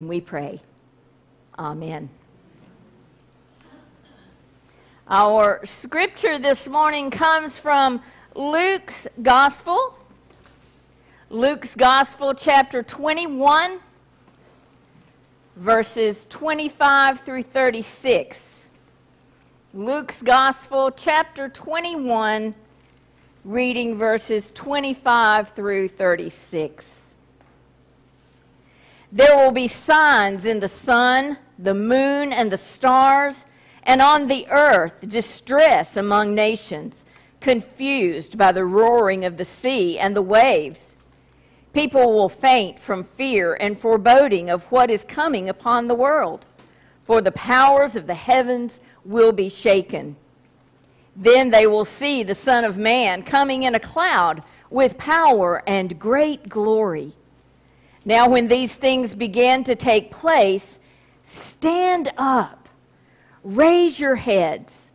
We pray. Amen. Our scripture this morning comes from Luke's Gospel. Luke's Gospel, chapter 21, verses 25 through 36. Luke's Gospel, chapter 21, reading verses 25 through 36. There will be signs in the sun, the moon, and the stars, and on the earth distress among nations, confused by the roaring of the sea and the waves. People will faint from fear and foreboding of what is coming upon the world, for the powers of the heavens will be shaken. Then they will see the Son of Man coming in a cloud with power and great glory. Now, when these things begin to take place, stand up, raise your heads,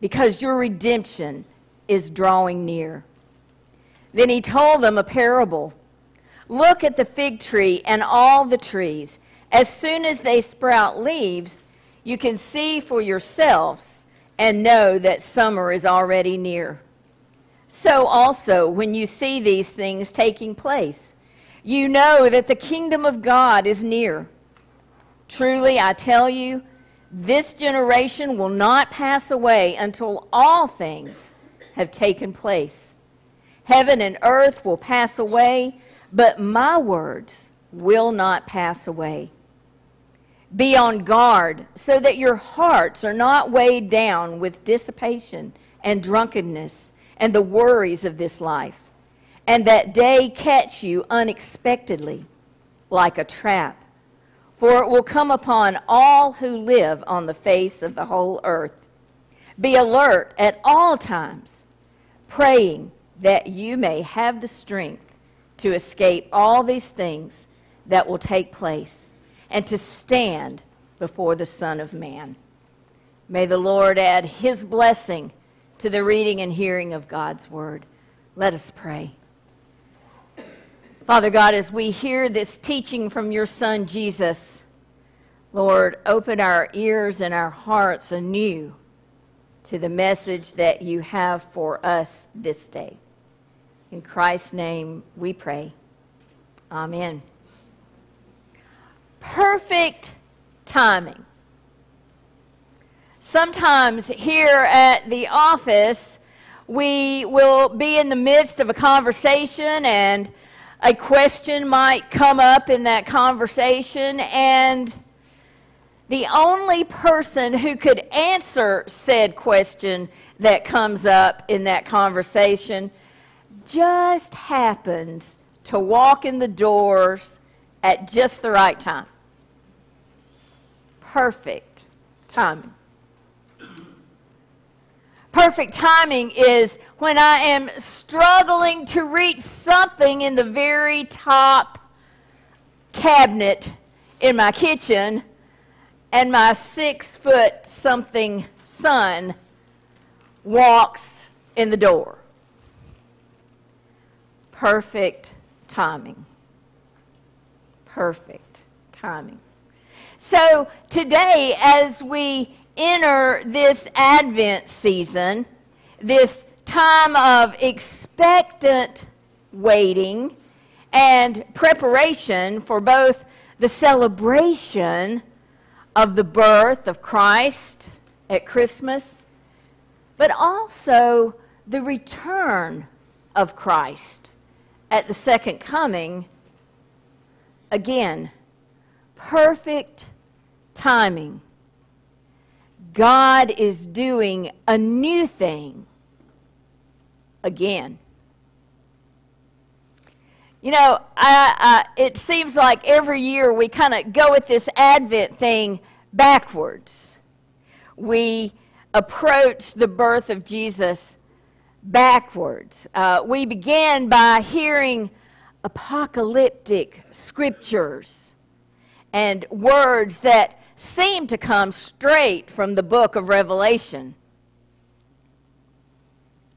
because your redemption is drawing near. Then he told them a parable Look at the fig tree and all the trees. As soon as they sprout leaves, you can see for yourselves and know that summer is already near. So also, when you see these things taking place, you know that the kingdom of God is near. Truly, I tell you, this generation will not pass away until all things have taken place. Heaven and earth will pass away, but my words will not pass away. Be on guard so that your hearts are not weighed down with dissipation and drunkenness and the worries of this life and that day catch you unexpectedly like a trap. For it will come upon all who live on the face of the whole earth. Be alert at all times, praying that you may have the strength to escape all these things that will take place and to stand before the Son of Man. May the Lord add his blessing to the reading and hearing of God's word. Let us pray. Father God, as we hear this teaching from your Son Jesus, Lord, open our ears and our hearts anew to the message that you have for us this day. In Christ's name we pray. Amen. Perfect timing. Sometimes here at the office, we will be in the midst of a conversation and a question might come up in that conversation, and the only person who could answer said question that comes up in that conversation just happens to walk in the doors at just the right time. Perfect timing. Perfect timing is when I am struggling to reach something in the very top cabinet in my kitchen and my six foot something son walks in the door. Perfect timing. Perfect timing. So today, as we enter this Advent season, this time of expectant waiting and preparation for both the celebration of the birth of Christ at Christmas, but also the return of Christ at the second coming. Again, perfect timing. God is doing a new thing again. You know, I, I, it seems like every year we kind of go with this Advent thing backwards. We approach the birth of Jesus backwards. Uh, we began by hearing apocalyptic scriptures and words that seem to come straight from the book of Revelation.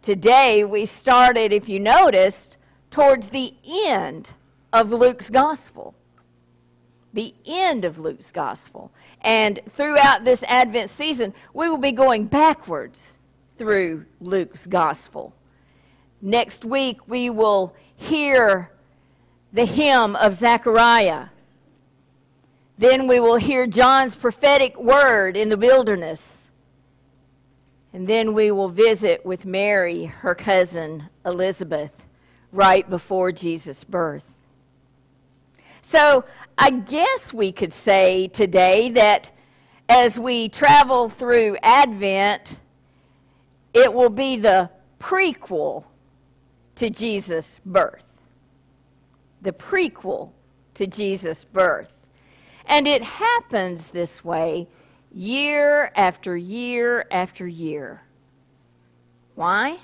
Today, we started, if you noticed, towards the end of Luke's gospel. the end of Luke's gospel. And throughout this Advent season, we will be going backwards through Luke's gospel. Next week, we will hear the hymn of Zechariah. Then we will hear John's prophetic word in the wilderness. And then we will visit with Mary, her cousin Elizabeth, right before Jesus' birth. So I guess we could say today that as we travel through Advent, it will be the prequel to Jesus' birth. The prequel to Jesus' birth. And it happens this way year after year after year. Why?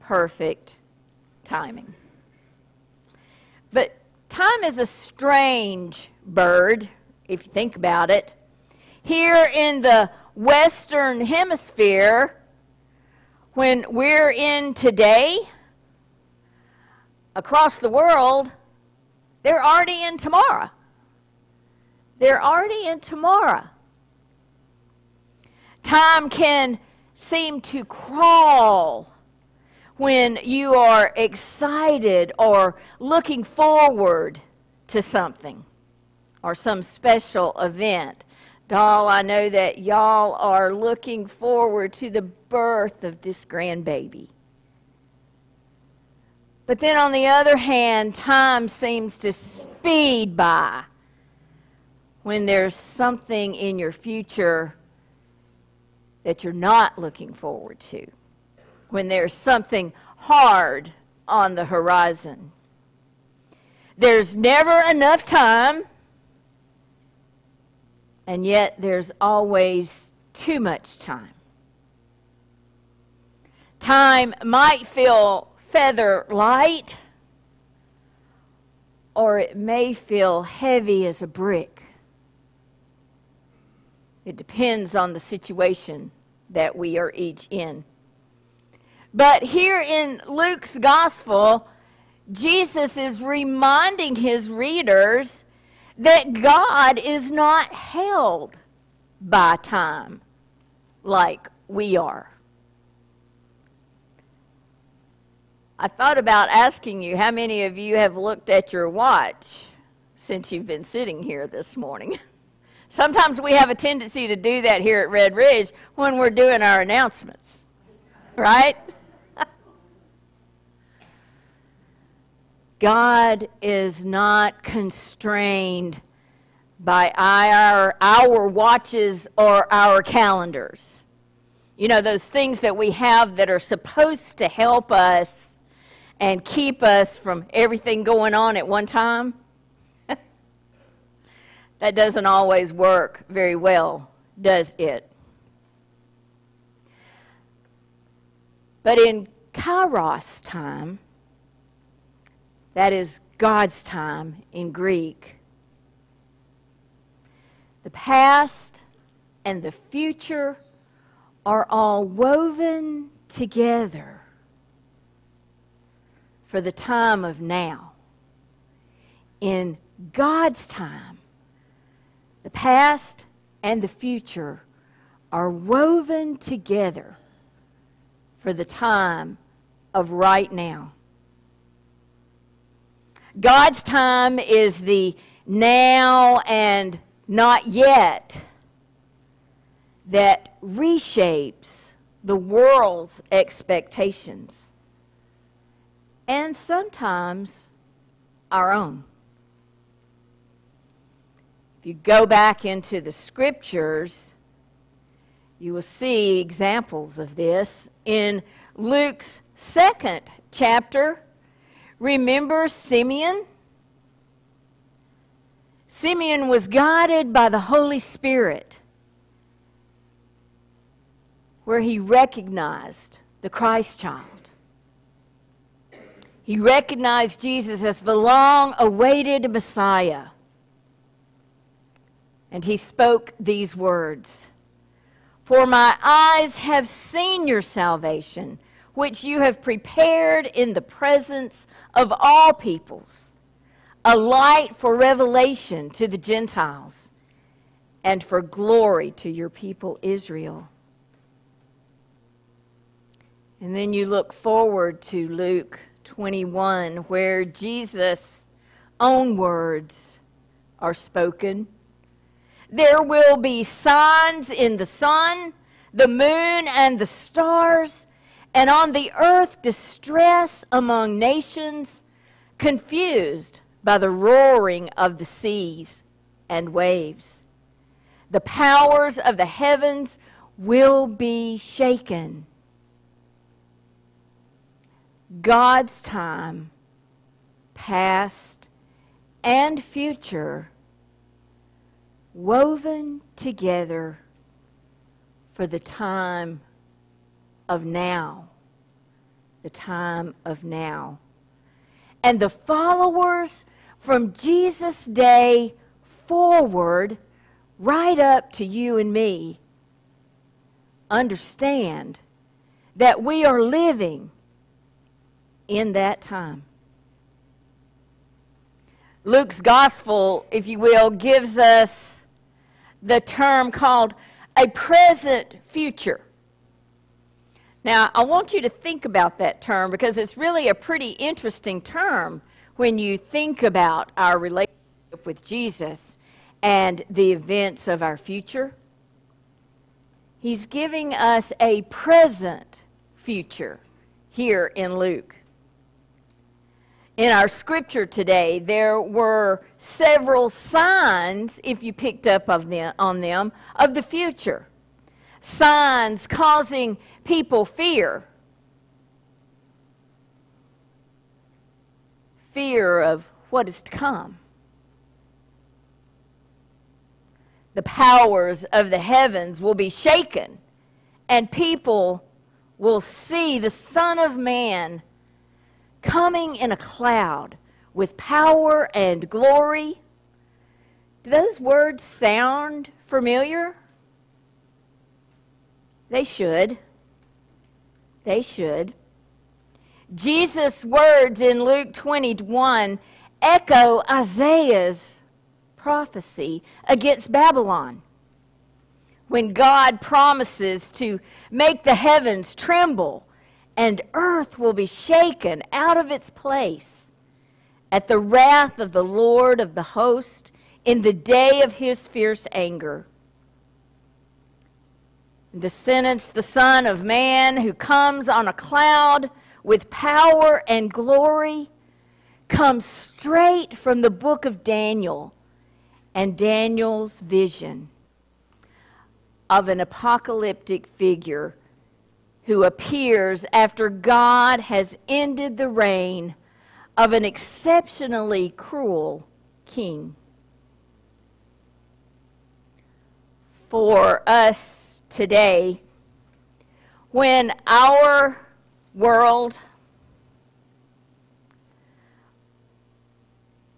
Perfect timing. But time is a strange bird, if you think about it. Here in the Western Hemisphere, when we're in today, across the world, they're already in tomorrow. They're already in tomorrow. Time can seem to crawl when you are excited or looking forward to something or some special event. Doll, I know that y'all are looking forward to the birth of this grandbaby. But then on the other hand, time seems to speed by when there's something in your future that you're not looking forward to, when there's something hard on the horizon. There's never enough time, and yet there's always too much time. Time might feel feather light, or it may feel heavy as a brick. It depends on the situation that we are each in. But here in Luke's gospel, Jesus is reminding his readers that God is not held by time like we are. I thought about asking you how many of you have looked at your watch since you've been sitting here this morning. Sometimes we have a tendency to do that here at Red Ridge when we're doing our announcements, right? God is not constrained by our, our watches or our calendars. You know, those things that we have that are supposed to help us and keep us from everything going on at one time. that doesn't always work very well, does it? But in Kairos time, that is God's time in Greek, the past and the future are all woven together for the time of now. In God's time, the past and the future are woven together for the time of right now. God's time is the now and not yet that reshapes the world's expectations and sometimes our own. If you go back into the scriptures, you will see examples of this. In Luke's second chapter, remember Simeon? Simeon was guided by the Holy Spirit, where he recognized the Christ child. He recognized Jesus as the long awaited Messiah. And he spoke these words For my eyes have seen your salvation, which you have prepared in the presence of all peoples, a light for revelation to the Gentiles, and for glory to your people Israel. And then you look forward to Luke 21, where Jesus' own words are spoken. There will be signs in the sun, the moon, and the stars, and on the earth distress among nations, confused by the roaring of the seas and waves. The powers of the heavens will be shaken. God's time, past and future, woven together for the time of now. The time of now. And the followers from Jesus' day forward, right up to you and me, understand that we are living in that time. Luke's gospel, if you will, gives us the term called a present future. Now, I want you to think about that term because it's really a pretty interesting term when you think about our relationship with Jesus and the events of our future. He's giving us a present future here in Luke. In our scripture today, there were several signs, if you picked up of them, on them, of the future. Signs causing people fear fear of what is to come. The powers of the heavens will be shaken, and people will see the Son of Man coming in a cloud with power and glory. Do those words sound familiar? They should. They should. Jesus' words in Luke 21 echo Isaiah's prophecy against Babylon. When God promises to make the heavens tremble and earth will be shaken out of its place at the wrath of the Lord of the host in the day of his fierce anger. The sentence, the Son of Man who comes on a cloud with power and glory comes straight from the book of Daniel and Daniel's vision of an apocalyptic figure who appears after God has ended the reign of an exceptionally cruel king. For us today, when our world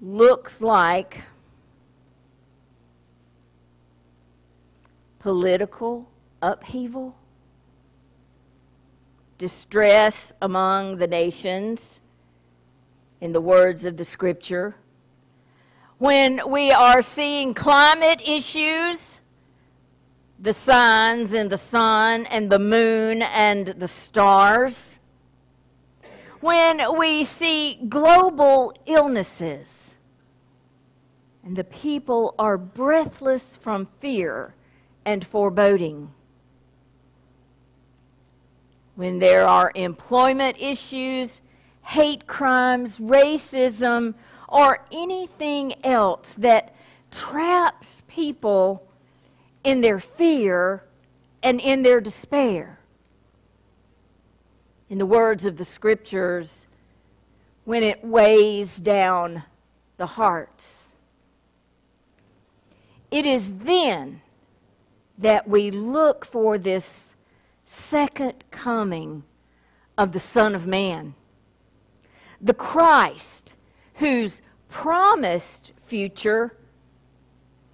looks like political upheaval, distress among the nations, in the words of the scripture. When we are seeing climate issues, the signs and the sun and the moon and the stars, when we see global illnesses and the people are breathless from fear and foreboding. When there are employment issues, hate crimes, racism, or anything else that traps people in their fear and in their despair in the words of the scriptures, when it weighs down the hearts. It is then that we look for this second coming of the Son of Man, the Christ, whose promised future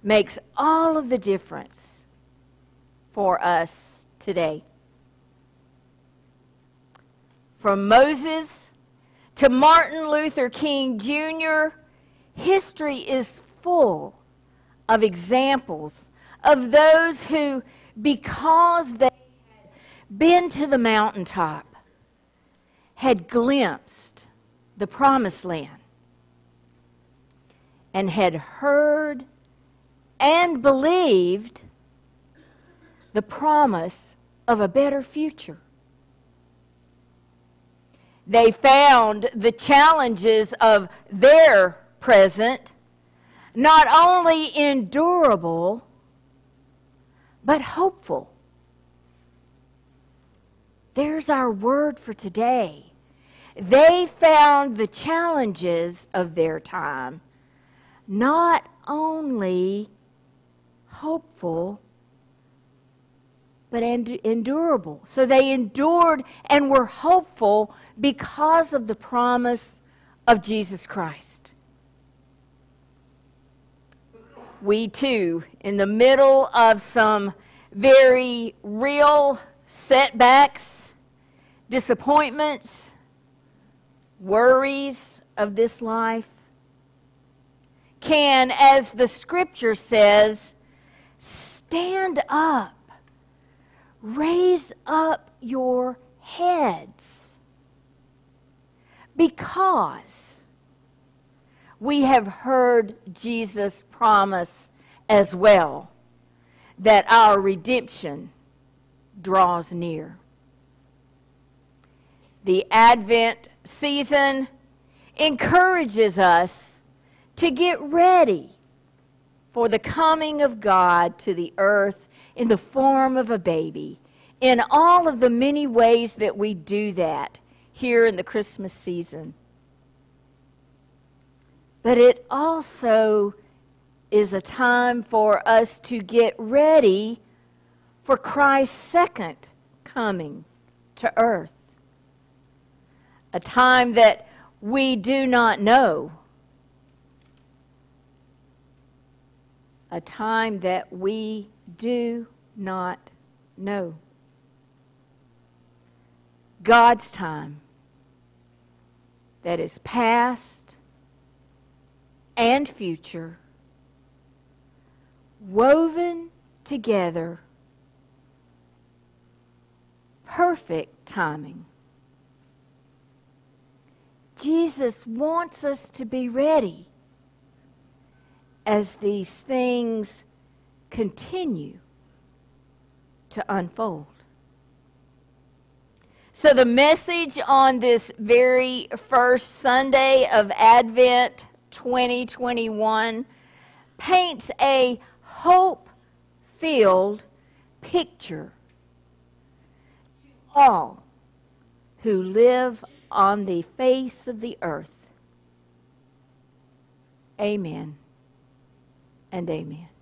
makes all of the difference for us today from Moses to Martin Luther King Jr., history is full of examples of those who, because they been to the mountaintop, had glimpsed the promised land and had heard and believed the promise of a better future. They found the challenges of their present not only endurable, but hopeful. There's our word for today. They found the challenges of their time not only hopeful, but endurable. So they endured and were hopeful because of the promise of Jesus Christ. We too, in the middle of some very real setbacks, disappointments, worries of this life, can, as the scripture says, stand up, raise up your heads, because we have heard Jesus promise as well that our redemption draws near. The Advent season encourages us to get ready for the coming of God to the earth in the form of a baby, in all of the many ways that we do that here in the Christmas season. But it also is a time for us to get ready for Christ's second coming to earth. A time that we do not know a time that we do not know. God's time that is past and future, woven together, perfect timing. Jesus wants us to be ready as these things continue to unfold. So, the message on this very first Sunday of Advent 2021 paints a hope filled picture to all who live on the face of the earth. Amen and amen.